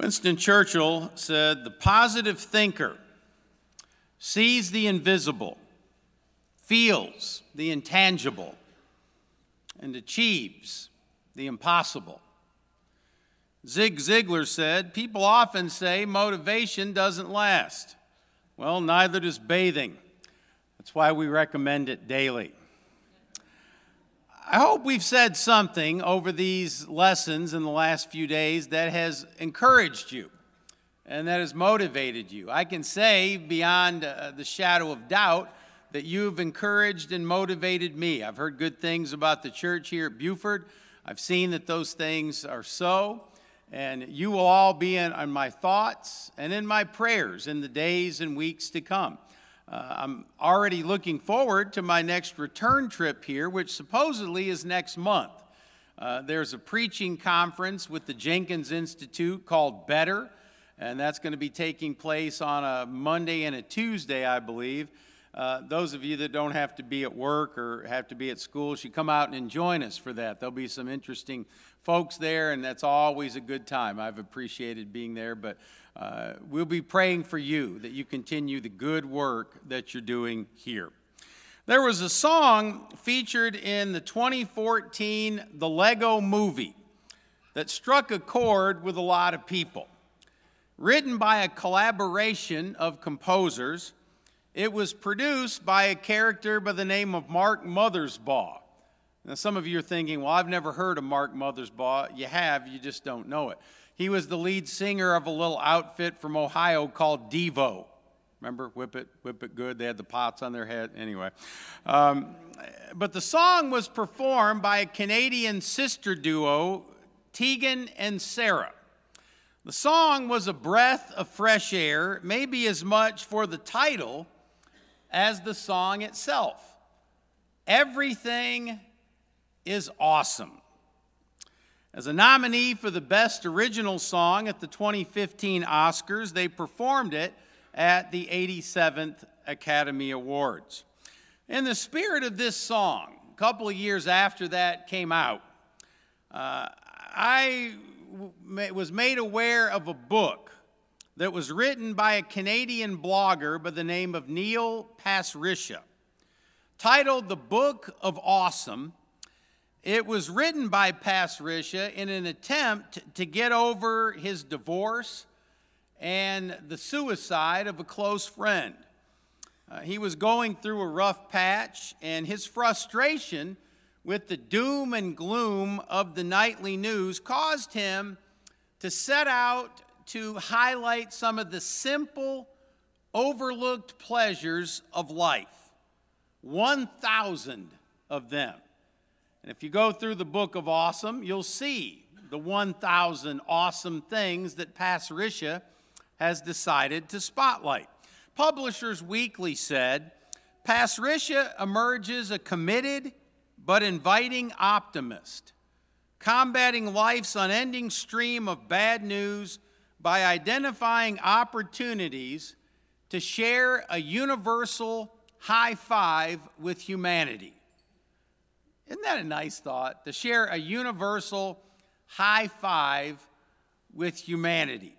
Winston Churchill said, The positive thinker sees the invisible, feels the intangible, and achieves the impossible. Zig Ziglar said, People often say motivation doesn't last. Well, neither does bathing. That's why we recommend it daily. I hope we've said something over these lessons in the last few days that has encouraged you and that has motivated you. I can say beyond uh, the shadow of doubt that you've encouraged and motivated me. I've heard good things about the church here at Buford. I've seen that those things are so. And you will all be in, in my thoughts and in my prayers in the days and weeks to come. Uh, I'm already looking forward to my next return trip here, which supposedly is next month. Uh, there's a preaching conference with the Jenkins Institute called Better, and that's going to be taking place on a Monday and a Tuesday, I believe. Uh, those of you that don't have to be at work or have to be at school should come out and join us for that. There'll be some interesting folks there, and that's always a good time. I've appreciated being there, but uh, we'll be praying for you that you continue the good work that you're doing here. There was a song featured in the 2014 The Lego Movie that struck a chord with a lot of people. Written by a collaboration of composers, it was produced by a character by the name of Mark Mothersbaugh. Now, some of you are thinking, well, I've never heard of Mark Mothersbaugh. You have, you just don't know it. He was the lead singer of a little outfit from Ohio called Devo. Remember, whip it, whip it good. They had the pots on their head. Anyway. Um, but the song was performed by a Canadian sister duo, Tegan and Sara. The song was a breath of fresh air, maybe as much for the title as the song itself. Everything is awesome. As a nominee for the Best Original Song at the 2015 Oscars, they performed it at the 87th Academy Awards. In the spirit of this song, a couple of years after that came out, uh, I w- was made aware of a book that was written by a Canadian blogger by the name of Neil Pasricha, titled The Book of Awesome it was written by Pasricha in an attempt to get over his divorce and the suicide of a close friend. Uh, he was going through a rough patch, and his frustration with the doom and gloom of the nightly news caused him to set out to highlight some of the simple, overlooked pleasures of life 1,000 of them. And if you go through the book of awesome, you'll see the 1,000 awesome things that Pasricha has decided to spotlight. Publishers Weekly said Pasricha emerges a committed but inviting optimist, combating life's unending stream of bad news by identifying opportunities to share a universal high five with humanity. Isn't that a nice thought? To share a universal high five with humanity.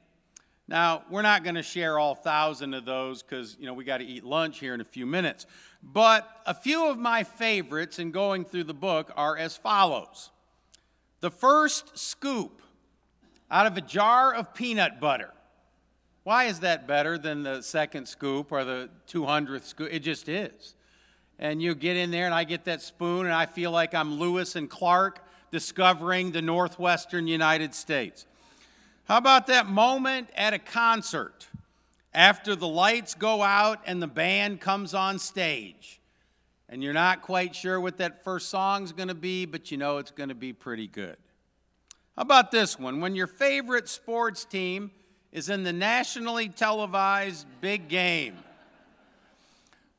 Now, we're not going to share all thousand of those because, you know, we got to eat lunch here in a few minutes. But a few of my favorites in going through the book are as follows The first scoop out of a jar of peanut butter. Why is that better than the second scoop or the 200th scoop? It just is and you get in there, and I get that spoon, and I feel like I'm Lewis and Clark discovering the Northwestern United States. How about that moment at a concert after the lights go out and the band comes on stage? And you're not quite sure what that first song's to be, but you know it's to be pretty good. How about this one? When your favorite sports team is in the nationally televised big game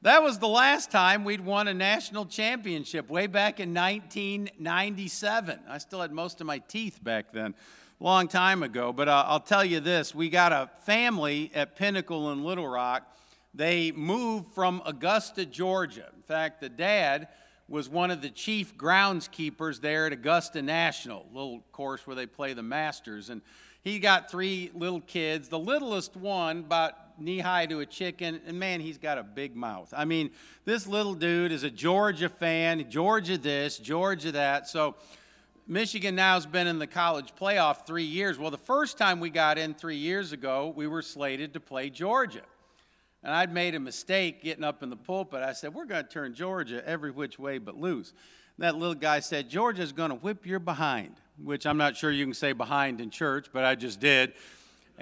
that was the last time we'd won a national championship, way back in 1997. I still had most of my teeth back then, long time ago. But uh, I'll tell you this we got a family at Pinnacle in Little Rock. They moved from Augusta, Georgia. In fact, the dad was one of the chief groundskeepers there at Augusta National, little course where they play the Masters. And he got three little kids. The littlest one, about knee high to a chicken, and man, he's got a big mouth. I mean, this little dude is a Georgia fan, Georgia this, Georgia that. So Michigan now has been in the college playoff three years. Well, the first time we got in three years ago, we were slated to play Georgia. And I'd made a mistake getting up in the pulpit. I said, We're going to turn Georgia every which way but loose. that little guy said, Georgia's going to whip your behind, which I'm not sure you can say behind in church, but I just did.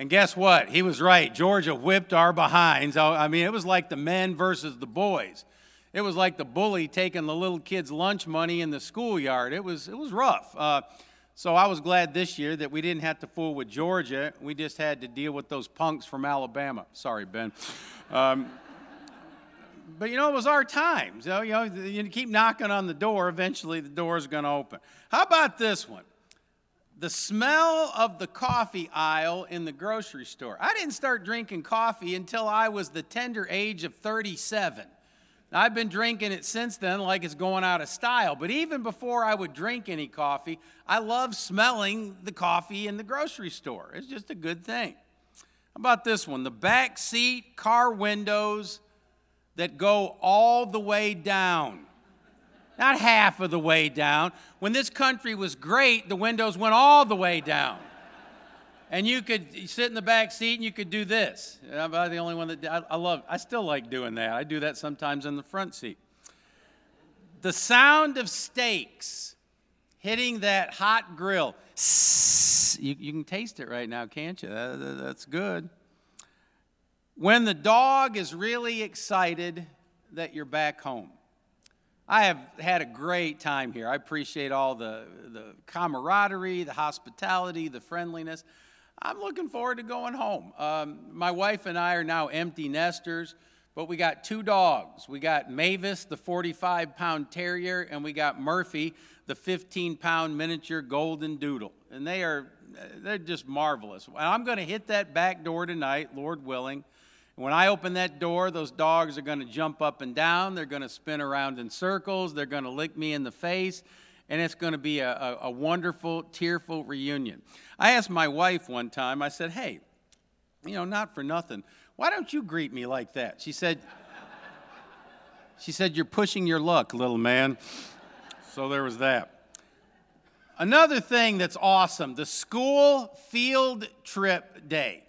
And guess what? He was right. Georgia whipped our behinds. I mean, it was like the men versus the boys. It was like the bully taking the little kids' lunch money in the schoolyard. It was, it was rough. Uh, so I was glad this year that we didn't have to fool with Georgia. We just had to deal with those punks from Alabama. Sorry, Ben. Um, but you know, it was our time. So, you know, you keep knocking on the door, eventually the door is going to open. How about this one? The smell of the coffee aisle in the grocery store. I didn't start drinking coffee until I was the tender age of 37. Now, I've been drinking it since then like it's going out of style. But even before I would drink any coffee, I love smelling the coffee in the grocery store. It's just a good thing. How about this one? The back seat car windows that go all the way down. Not half of the way down. When this country was great, the windows went all the way down and you could sit in the back seat and you could do this. I'm the only one that I, love. I still like doing that. I do that sometimes in the front seat. The sound of steaks hitting that hot grill. You, you can taste it right now, can't you? That, that's good. When the dog is really excited that you're back home. I have had a great time here. I appreciate all the, the camaraderie, the hospitality, the friendliness. I'm looking forward to going home. Um, my wife and I are now empty nesters, but we got two dogs. We got Mavis, the 45 pound terrier, and we got Murphy, the 15 pound miniature golden doodle. And they are they're just marvelous. I'm going to hit that back door tonight, Lord willing. When I open that door, those dogs are going to jump up and down. They're going to spin around in circles. They're going to lick me in the face and it's going to be a, a, a, wonderful, tearful reunion. I asked my wife one time, I said, hey, you know, not for nothing, why don't you greet me like that? She said, she said, you're pushing your luck, little man. So there was that. Another thing that's awesome the school field trip day.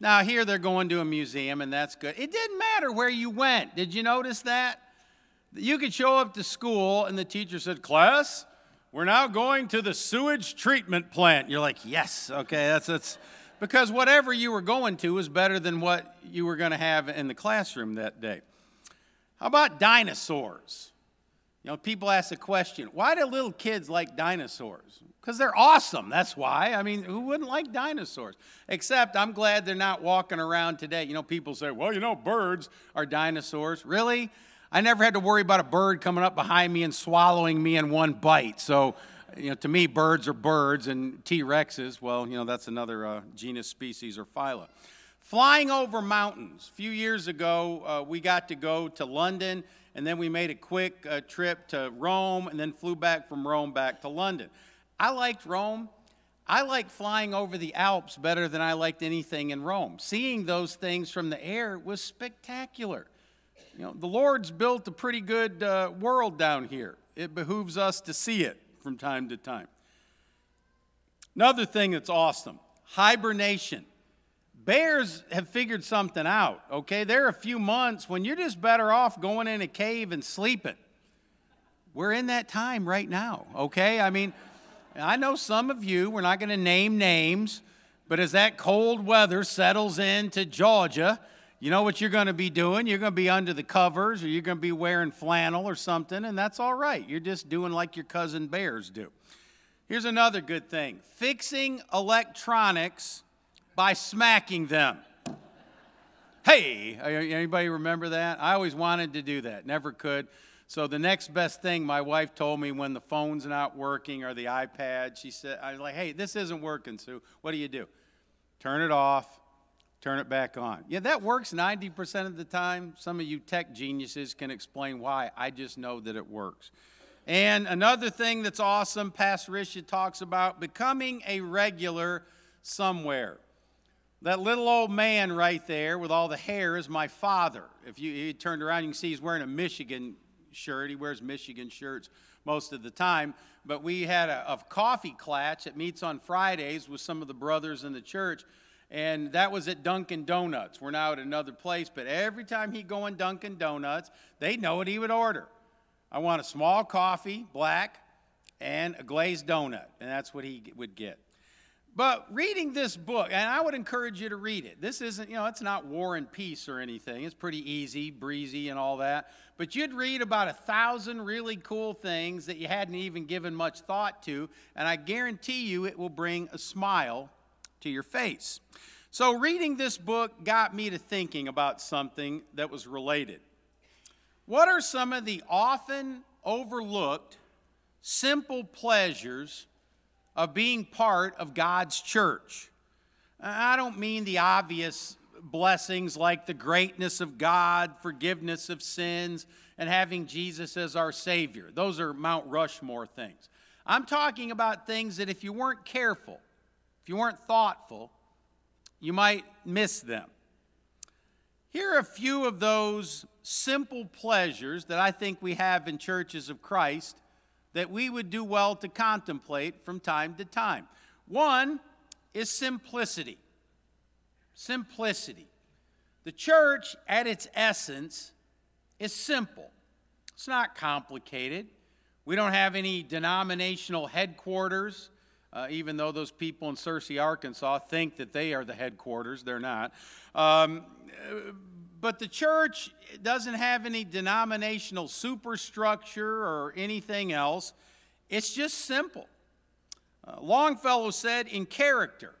Now, here they're going to a museum, and that's good. It didn't matter where you went. Did you notice that? You could show up to school and the teacher said, Class, we're now going to the sewage treatment plant. You're like, Yes, okay, that's, that's because whatever you were going to was better than what you were going to have in the classroom that day. How about dinosaurs? You know, people ask the question, why do little kids like dinosaurs? Because they're awesome, that's why. I mean, who wouldn't like dinosaurs? Except I'm glad they're not walking around today. You know, people say, well, you know, birds are dinosaurs. Really? I never had to worry about a bird coming up behind me and swallowing me in one bite. So, you know, to me, birds are birds, and T Rexes, well, you know, that's another uh, genus, species, or phyla. Flying over mountains. A few years ago, uh, we got to go to London, and then we made a quick uh, trip to Rome, and then flew back from Rome back to London. I liked Rome. I liked flying over the Alps better than I liked anything in Rome. Seeing those things from the air was spectacular. You know, the Lord's built a pretty good uh, world down here. It behooves us to see it from time to time. Another thing that's awesome hibernation. Bears have figured something out, okay? There are a few months when you're just better off going in a cave and sleeping. We're in that time right now, okay? I mean, I know some of you, we're not going to name names, but as that cold weather settles into Georgia, you know what you're going to be doing? You're going to be under the covers or you're going to be wearing flannel or something, and that's all right. You're just doing like your cousin bears do. Here's another good thing fixing electronics by smacking them. Hey, anybody remember that? I always wanted to do that, never could. So the next best thing my wife told me when the phone's not working or the iPad, she said, I was like, hey, this isn't working, Sue. What do you do? Turn it off, Turn it back on. Yeah, that works 90% of the time. Some of you tech geniuses can explain why. I just know that it works. And another thing that's awesome, Pasricha talks about becoming a regular somewhere. That little old man right there with all the hair is my father. If you he turned around, you can see he's wearing a Michigan shirt. He wears Michigan shirts most of the time. But we had a, a coffee clatch that meets on Fridays with some of the brothers in the church and that was at Dunkin' Donuts. We're now at another place, but every time he'd go in Dunkin' Donuts, they'd know what he would order. I want a small coffee, black, and a glazed donut, and that's what he would get. But reading this book, and I would encourage you to read it. This isn't, you know, it's not War and Peace or anything. It's pretty easy, breezy, and all that. But you'd read about a thousand really cool things that you hadn't even given much thought to, and I guarantee you it will bring a smile to your face. So, reading this book got me to thinking about something that was related. What are some of the often overlooked, simple pleasures of being part of God's church? I don't mean the obvious blessings like the greatness of God, forgiveness of sins, and having Jesus as our Savior. Those are Mount Rushmore things. I'm talking about things that if you weren't careful, if you weren't thoughtful, you might miss them. Here are a few of those simple pleasures that I think we have in churches of Christ that we would do well to contemplate from time to time. One is simplicity. Simplicity. The church, at its essence, is simple, it's not complicated. We don't have any denominational headquarters uh, even though those people in Searcy, Arkansas think that they are the headquarters, they're not. Um, but the church doesn't have any denominational superstructure or anything else. It's just simple. Uh, Longfellow said, in character,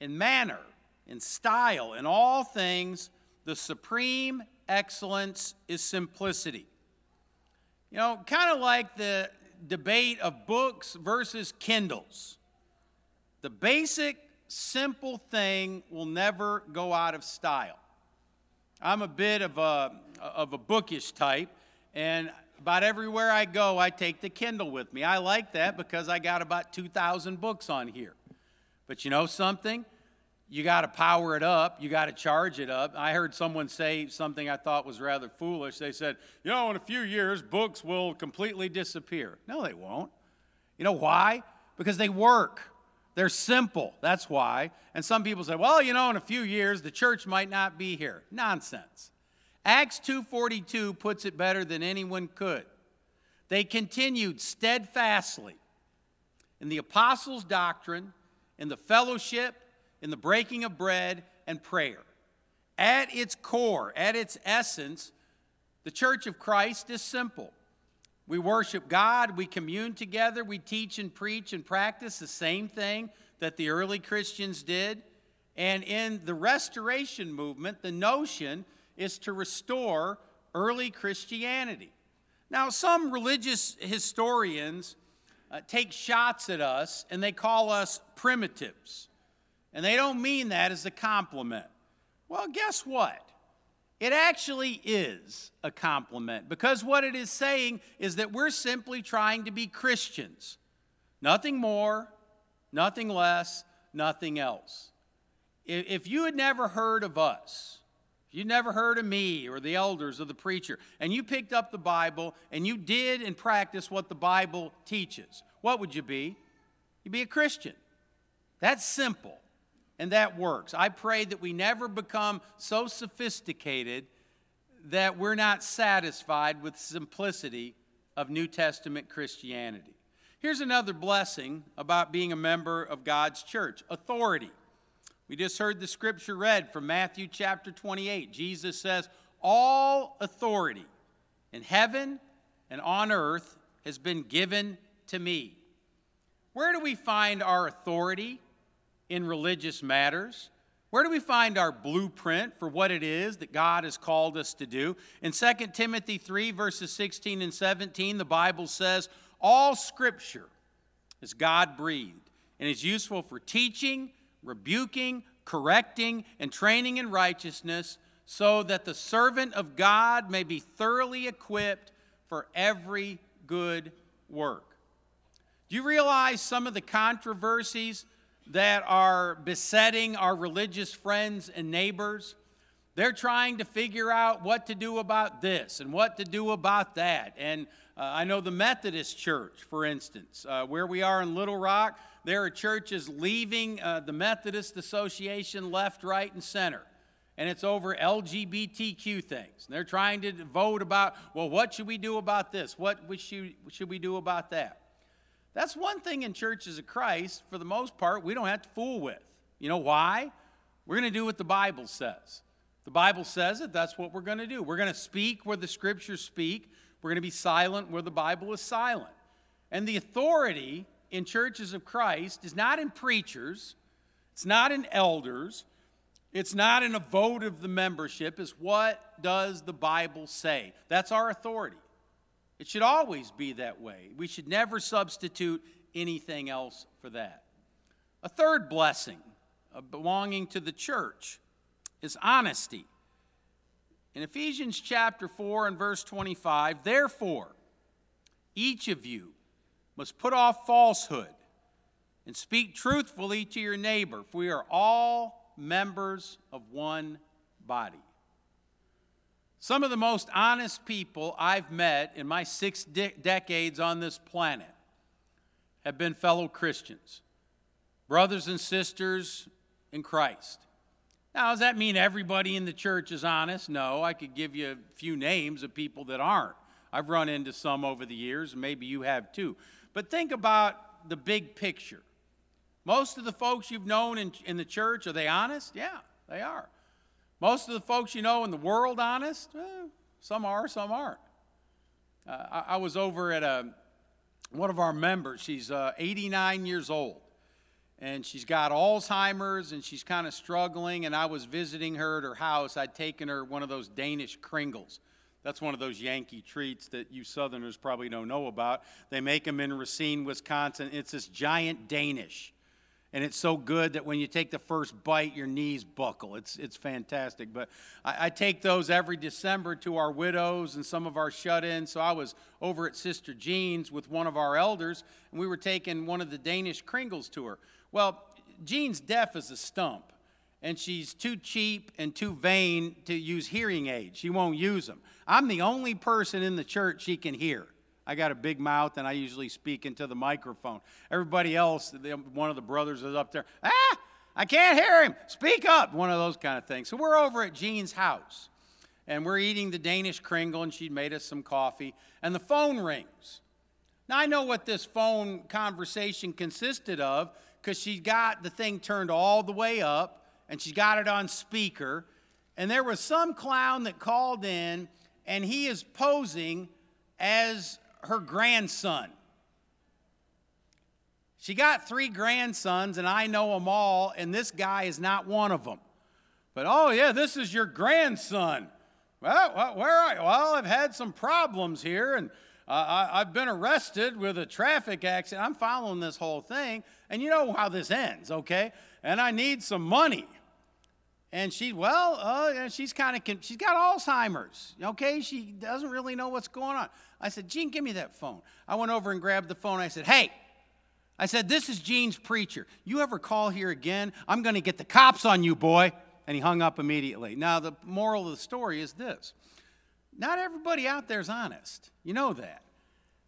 in manner, in style, in all things, the supreme excellence is simplicity. You know, kind of like the debate of books versus Kindles. The basic, simple thing will never go out of style. I'm a bit of a, of a bookish type, and about everywhere I go, I take the Kindle with me. I like that because I got about 2,000 books on here. But you know something? you got to power it up, you got to charge it up. I heard someone say something I thought was rather foolish. They said, you know, in a few years, books will completely disappear. No, they won't. You know why? Because they work. They're simple. That's why. And some people say, well, you know, in a few years, the church might not be here. Nonsense. Acts 2:42 puts it better than anyone could. They continued steadfastly in the apostles' doctrine, in the fellowship, in the breaking of bread and prayer. At its core, at its essence, the church of Christ is simple. We worship God, we commune together, we teach and preach and practice the same thing that the early Christians did. And in the restoration movement, the notion is to restore early Christianity. Now, some religious historians uh, take shots at us and they call us primitives. And they don't mean that as a compliment. Well, guess what? It actually is a compliment because what it is saying is that we're simply trying to be Christians. Nothing more, nothing less, nothing else. If you had never heard of us, if you'd never heard of me or the elders or the preacher, and you picked up the Bible and you did and practiced what the Bible teaches, what would you be? You'd be a Christian. That's simple and that works. I pray that we never become so sophisticated that we're not satisfied with simplicity of New Testament Christianity. Here's another blessing about being a member of God's church authority. We just heard the scripture read from Matthew chapter 28. Jesus says, All authority in heaven and on earth has been given to me. Where do we find our authority? In religious matters? Where do we find our blueprint for what it is that God has called us to do? In 2 Timothy 3, verses 16 and 17, the Bible says, All scripture is God breathed and is useful for teaching, rebuking, correcting, and training in righteousness, so that the servant of God may be thoroughly equipped for every good work. Do you realize some of the controversies that are besetting our religious friends and neighbors? They're trying to figure out what to do about this and what to do about that. And uh, I know the Methodist Church, for instance, uh, where we are in Little Rock, there are churches leaving uh, the Methodist Association left, right, and center. And it's over LGBTQ things. And they're trying to vote about, well, what should we do about this? What should, should we do about that? That's one thing in churches of Christ, for the most part, we don't have to fool with. You know why? We're going to do what the Bible says. The Bible says it, that's what we're going to do. We're going to speak where the scriptures speak, we're going to be silent where the Bible is silent. And the authority in churches of Christ is not in preachers, it's not in elders, it's not in a vote of the membership, it's what does the Bible say? That's our authority. It should always be that way. We should never substitute anything else for that. A third blessing uh, belonging to the church is honesty. In Ephesians chapter 4 and verse 25, therefore, each of you must put off falsehood and speak truthfully to your neighbor, for we are all members of one body. Some of the most honest people I've met in my six de- decades on this planet have been fellow Christians, brothers and sisters in Christ. Now, does that mean everybody in the church is honest? No, I could give you a few names of people that aren't. I've run into some over the years, maybe you have too. But think about the big picture. Most of the folks you've known in, in the church, are they honest? Yeah, they are. Most of the folks you know in the world honest? Well, some are, some aren't. Uh, I, I, was over at a, one of our members. She's uh, 89 years old and she's got Alzheimer's and she's kind of struggling. And I was visiting her at her house. I'd taken her one of those Danish Kringles. That's one of those Yankee treats that you Southerners probably don't know about. They make them in Racine, Wisconsin. It's this giant Danish. And it's so good that when you take the first bite, your knees buckle. It's, it's fantastic. But I, I take those every December to our widows and some of our shut ins. So I was over at Sister Jean's with one of our elders, and we were taking one of the Danish Kringles to her. Well, Jean's deaf as a stump, and she's too cheap and too vain to use hearing aids. She won't use them. I'm the only person in the church she can hear. I got a big mouth, and I usually speak into the microphone. Everybody else, one of the brothers is up there, ah, I can't hear him. Speak up, one of those kind of things. So we're over at Jean's house, and we're eating the Danish Kringle, and she'd made us some coffee, and the phone rings. Now, I know what this phone conversation consisted of because she got the thing turned all the way up and she got it on speaker. And there was some clown that called in and he is posing as her grandson. She got three grandsons, and I know them all, and this guy is not one of them. But oh, yeah, this is your grandson. Well, where are you? Well, I've had some problems here, and uh, I, have been arrested with a traffic accident. I'm following this whole thing. And you know how this ends, okay? And I need some money. And she, well, uh, she's kind of, she's got Alzheimer's, okay? She doesn't really know what's going on. I said, Jean, give me that phone. I went over and grabbed the phone. I said, hey, I said, this is Jean's preacher. You ever call here again? I'm going to get the cops on you, boy. And he hung up immediately. Now, the moral of the story is this not everybody out there is honest. You know that.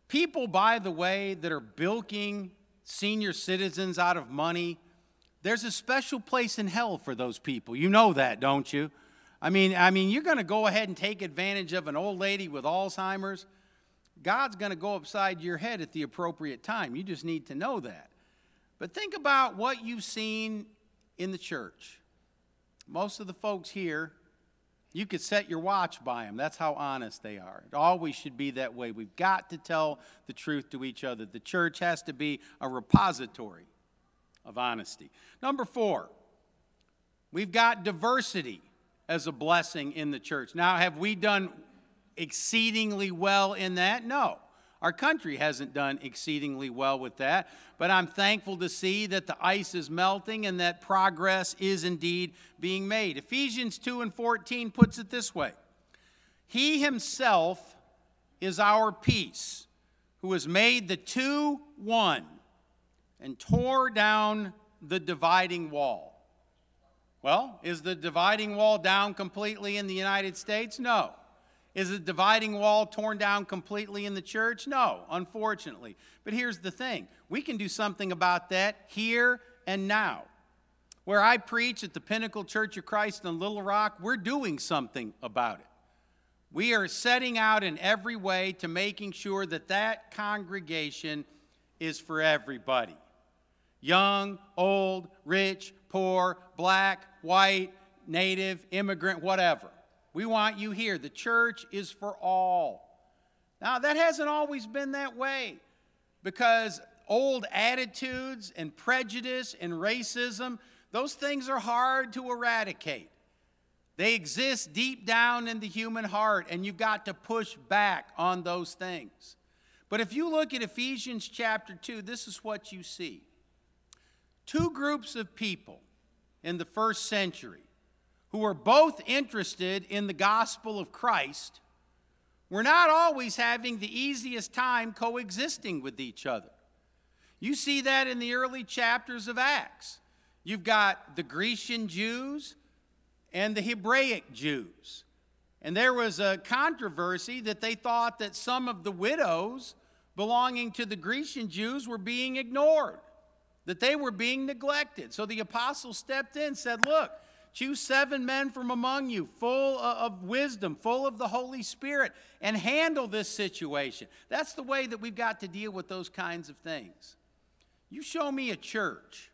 People, by the way, that are bilking senior citizens out of money, there's a special place in hell for those people. You know that, don't you? I mean, I mean, you're going to go ahead and take advantage of an old lady with Alzheimer's. God's going to go upside your head at the appropriate time. You just need to know that. But think about what you've seen in the church. Most of the folks here you could set your watch by them. That's how honest they are. It always should be that way. We've got to tell the truth to each other. The church has to be a repository of honesty. Number four, we've got diversity as a blessing in the church. Now, have we done exceedingly well in that? No. Our country hasn't done exceedingly well with that, but I'm thankful to see that the ice is melting and that progress is indeed being made. Ephesians 2 and 14 puts it this way He himself is our peace, who has made the two one and tore down the dividing wall. Well, is the dividing wall down completely in the United States? No. Is the dividing wall torn down completely in the church? No, unfortunately. But here's the thing we can do something about that here and now. Where I preach at the Pinnacle Church of Christ in Little Rock, we're doing something about it. We are setting out in every way to making sure that that congregation is for everybody young, old, rich, poor, black, white, native, immigrant, whatever. We want you here. The church is for all. Now, that hasn't always been that way because old attitudes and prejudice and racism, those things are hard to eradicate. They exist deep down in the human heart, and you've got to push back on those things. But if you look at Ephesians chapter 2, this is what you see. Two groups of people in the first century who were both interested in the gospel of Christ were not always having the easiest time coexisting with each other. You see that in the early chapters of Acts. You've got the Grecian Jews and the Hebraic Jews. And there was a controversy that they thought that some of the widows belonging to the Grecian Jews were being ignored, that they were being neglected. So the apostles stepped in and said, Look, Choose seven men from among you, full of wisdom, full of the Holy Spirit, and handle this situation. That's the way that we've got to deal with those kinds of things. You show me a church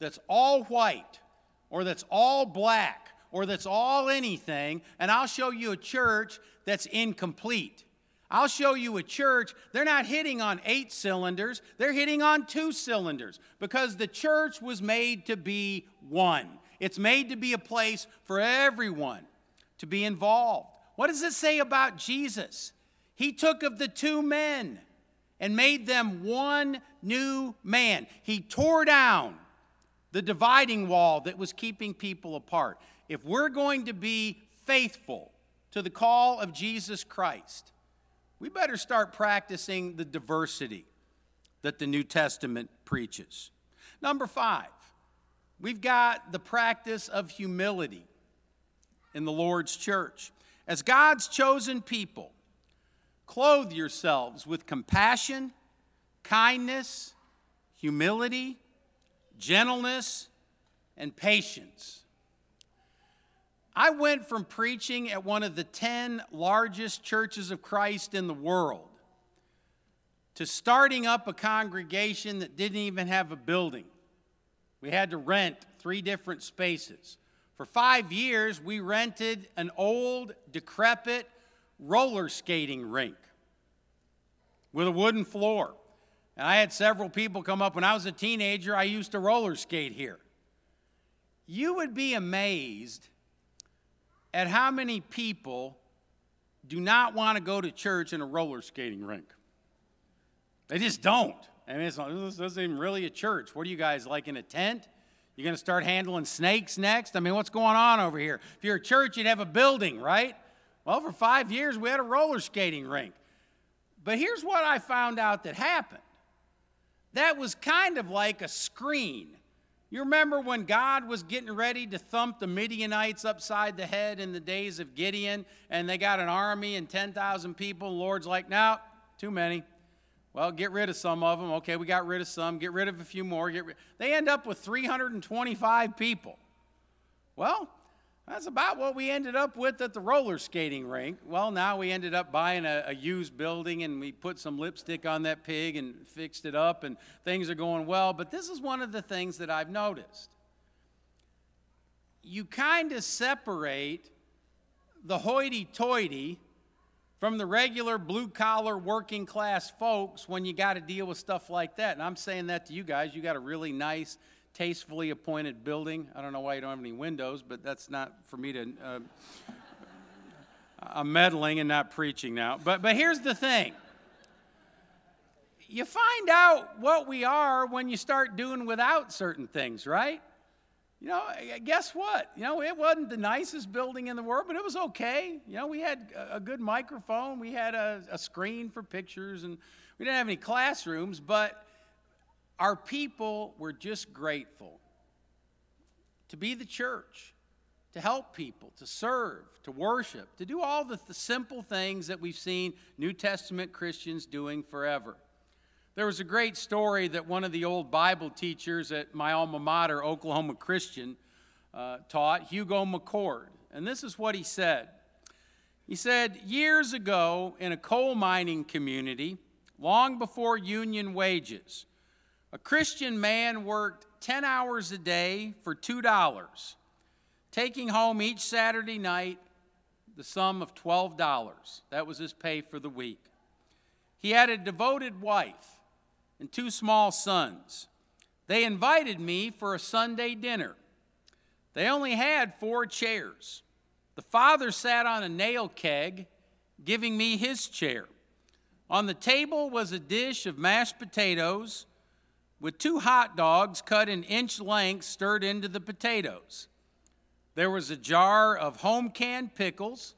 that's all white, or that's all black, or that's all anything, and I'll show you a church that's incomplete. I'll show you a church, they're not hitting on eight cylinders, they're hitting on two cylinders because the church was made to be one. It's made to be a place for everyone to be involved. What does it say about Jesus? He took of the two men and made them one new man. He tore down the dividing wall that was keeping people apart. If we're going to be faithful to the call of Jesus Christ, we better start practicing the diversity that the New Testament preaches. Number five, We've got the practice of humility in the Lord's church. As God's chosen people, clothe yourselves with compassion, kindness, humility, gentleness, and patience. I went from preaching at one of the 10 largest churches of Christ in the world to starting up a congregation that didn't even have a building. We had to rent three different spaces. For five years, we rented an old, decrepit roller skating rink with a wooden floor. And I had several people come up. When I was a teenager, I used to roller skate here. You would be amazed at how many people do not want to go to church in a roller skating rink. They just don't. I mean, it's not, this isn't even really a church. What are you guys like in a tent? You're going to start handling snakes next? I mean, what's going on over here? If you're a church, you'd have a building, right? Well, for five years, we had a roller skating rink. But here's what I found out that happened that was kind of like a screen. You remember when God was getting ready to thump the Midianites upside the head in the days of Gideon, and they got an army and 10,000 people, the Lord's like, no, too many. Well, get rid of some of them. Okay, we got rid of some. Get rid of a few more. Get rid. They end up with 325 people. Well, that's about what we ended up with at the roller skating rink. Well, now we ended up buying a, a, used building and we put some lipstick on that pig and fixed it up, and things are going well. But this is one of the things that I've noticed. You kind of separate the hoity toity from the regular blue collar working class folks when you got to deal with stuff like that. And I'm saying that to you guys. You got a really nice, tastefully appointed building. I don't know why you don't have any windows, but that's not for me to. Uh, I'm meddling and not preaching now. But, but here's the thing you find out what we are when you start doing without certain things, right? You know, guess what? You know, it wasn't the nicest building in the world, but it was okay. You know, we had a good microphone, we had a, a screen for pictures, and we didn't have any classrooms, but our people were just grateful to be the church, to help people, to serve, to worship, to do all the, the simple things that we've seen New Testament Christians doing forever. There was a great story that one of the old Bible teachers at my alma mater, Oklahoma Christian, uh, taught, Hugo McCord. And this is what he said. He said, Years ago, in a coal mining community, long before union wages, a Christian man worked 10 hours a day for $2, taking home each Saturday night the sum of $12. That was his pay for the week. He had a devoted wife and two small sons. They invited me for a Sunday dinner. They only had four chairs. The father sat on a nail keg, giving me his chair. On the table was a dish of mashed potatoes with two hot dogs cut in inch lengths stirred into the potatoes. There was a jar of home canned pickles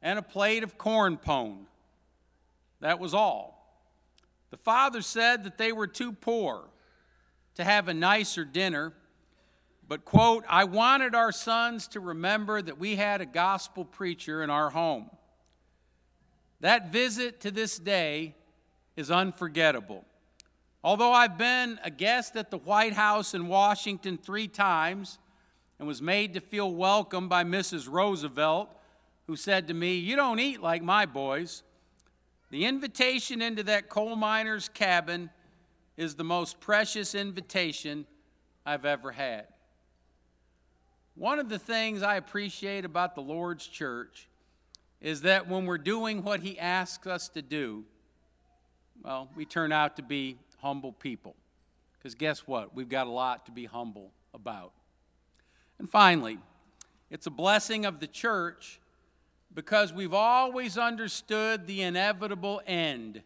and a plate of corn pone. That was all. The father said that they were too poor to have a nicer dinner, but, quote, I wanted our sons to remember that we had a gospel preacher in our home. That visit to this day is unforgettable. Although I've been a guest at the White House in Washington three times and was made to feel welcome by Mrs. Roosevelt, who said to me, You don't eat like my boys. The invitation into that coal miner's cabin is the most precious invitation I've ever had. One of the things I appreciate about the Lord's church is that when we're doing what He asks us to do, well, we turn out to be humble people. Because guess what? We've got a lot to be humble about. And finally, it's a blessing of the church because we've always understood the inevitable end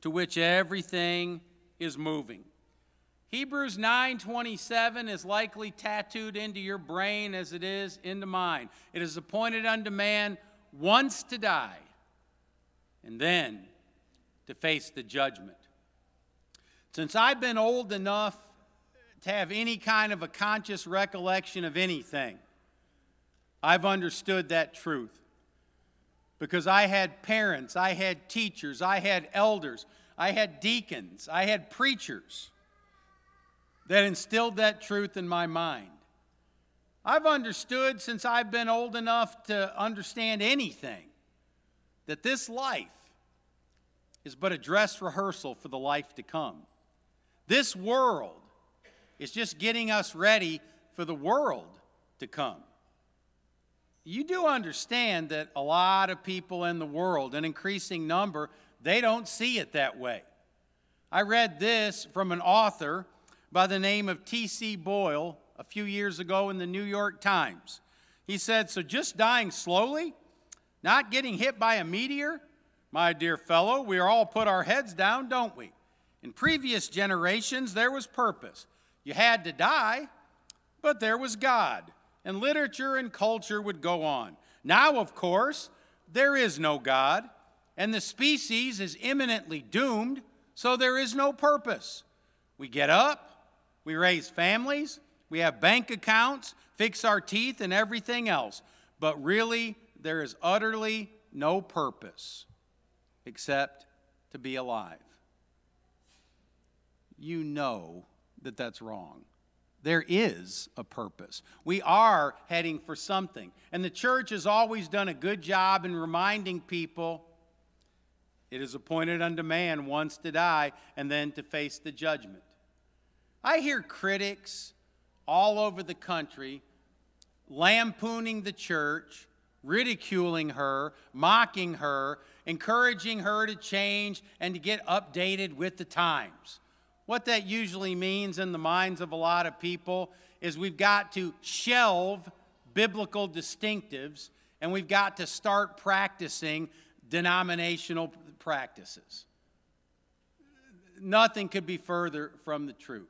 to which everything is moving. Hebrews 9:27 is likely tattooed into your brain as it is into mine. It is appointed unto man once to die and then to face the judgment. Since I've been old enough to have any kind of a conscious recollection of anything, I've understood that truth because I had parents, I had teachers, I had elders, I had deacons, I had preachers that instilled that truth in my mind. I've understood since I've been old enough to understand anything that this life is but a dress rehearsal for the life to come. This world is just getting us ready for the world to come you do understand that a lot of people in the world, an increasing number, they don't see it that way. I read this from an author by the name of T.C. Boyle a few years ago in the New York Times. He said, So just dying slowly, not getting hit by a meteor? My dear fellow, we all put our heads down, don't we? In previous generations, there was purpose. You had to die, but there was God and literature and culture would go on. Now, of course, there is no God, and the species is imminently doomed, so there is no purpose. We get up, we raise families, we have bank accounts, fix our teeth, and everything else. But really, there is utterly no purpose except to be alive. You know that that's wrong. There is a purpose. We are heading for something. And the church has always done a good job in reminding people it is appointed unto man once to die and then to face the judgment. I hear critics all over the country lampooning the church, ridiculing her, mocking her, encouraging her to change and to get updated with the times. What that usually means in the minds of a lot of people is we've got to shelve biblical distinctives and we've got to start practicing denominational practices. nothing could be further from the truth.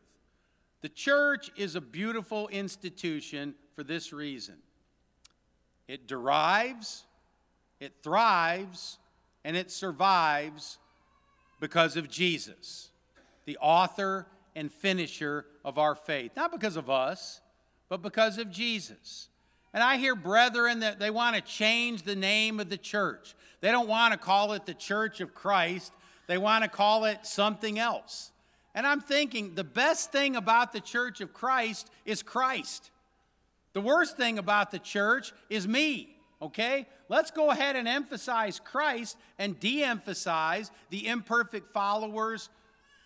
The church is a beautiful institution for this reason it derives, it thrives, and it survives because of Jesus, the author and finisher of our faith. Not because of us, but because of Jesus. And I hear brethren that they want to change the name of the church. They don't want to call it the Church of Christ, they want to call it something else. And I'm thinking the best thing about the Church of Christ is Christ. The worst thing about the church is me, okay? Let's go ahead and emphasize Christ and de emphasize the imperfect followers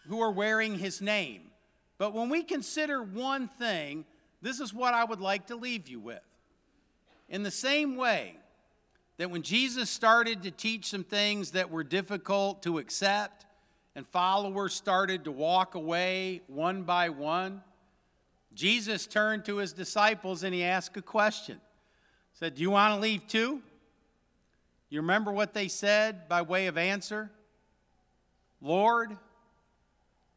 who are wearing his name. But when we consider one thing, this is what I would like to leave you with. In the same way that when Jesus started to teach some things that were difficult to accept, and followers started to walk away one by one, Jesus turned to his disciples and he asked a question. He said, Do you want to leave too? You remember what they said by way of answer? Lord,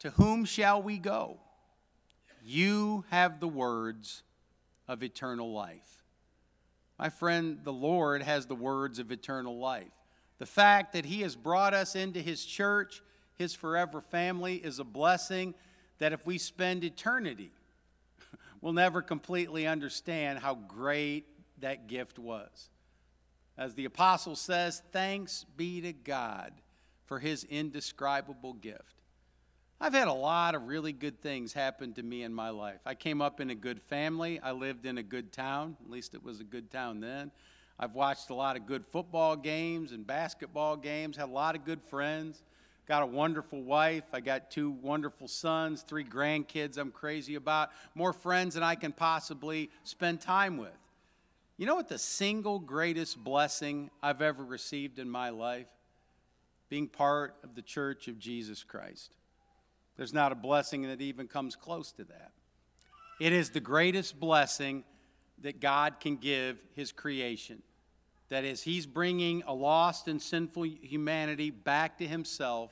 to whom shall we go? You have the words of eternal life. My friend, the Lord has the words of eternal life. The fact that He has brought us into His church, His forever family, is a blessing that if we spend eternity, we'll never completely understand how great that gift was. As the apostle says, thanks be to God for his indescribable gift. I've had a lot of really good things happen to me in my life. I came up in a good family. I lived in a good town. At least it was a good town then. I've watched a lot of good football games and basketball games, had a lot of good friends. Got a wonderful wife. I got two wonderful sons, three grandkids I'm crazy about, more friends than I can possibly spend time with. You know what the single greatest blessing I've ever received in my life? Being part of the church of Jesus Christ. There's not a blessing that even comes close to that. It is the greatest blessing that God can give His creation. That is, He's bringing a lost and sinful humanity back to Himself,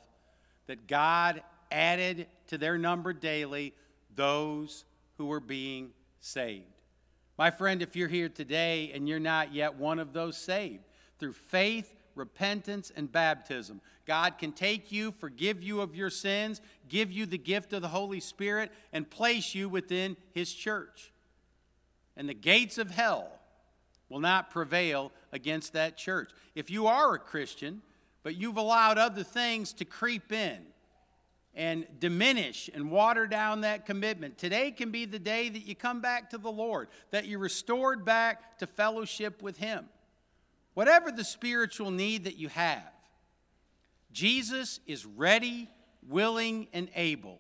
that God added to their number daily those who were being saved. My friend, if you're here today and you're not yet one of those saved, through faith, repentance, and baptism, God can take you, forgive you of your sins, give you the gift of the Holy Spirit, and place you within His church. And the gates of hell will not prevail against that church. If you are a Christian, but you've allowed other things to creep in and diminish and water down that commitment, today can be the day that you come back to the Lord, that you're restored back to fellowship with Him. Whatever the spiritual need that you have, Jesus is ready, willing, and able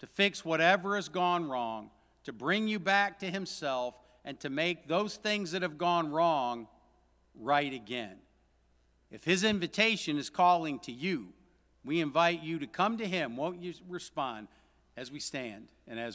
to fix whatever has gone wrong, to bring you back to Himself, and to make those things that have gone wrong right again. If His invitation is calling to you, we invite you to come to Him. Won't you respond as we stand and as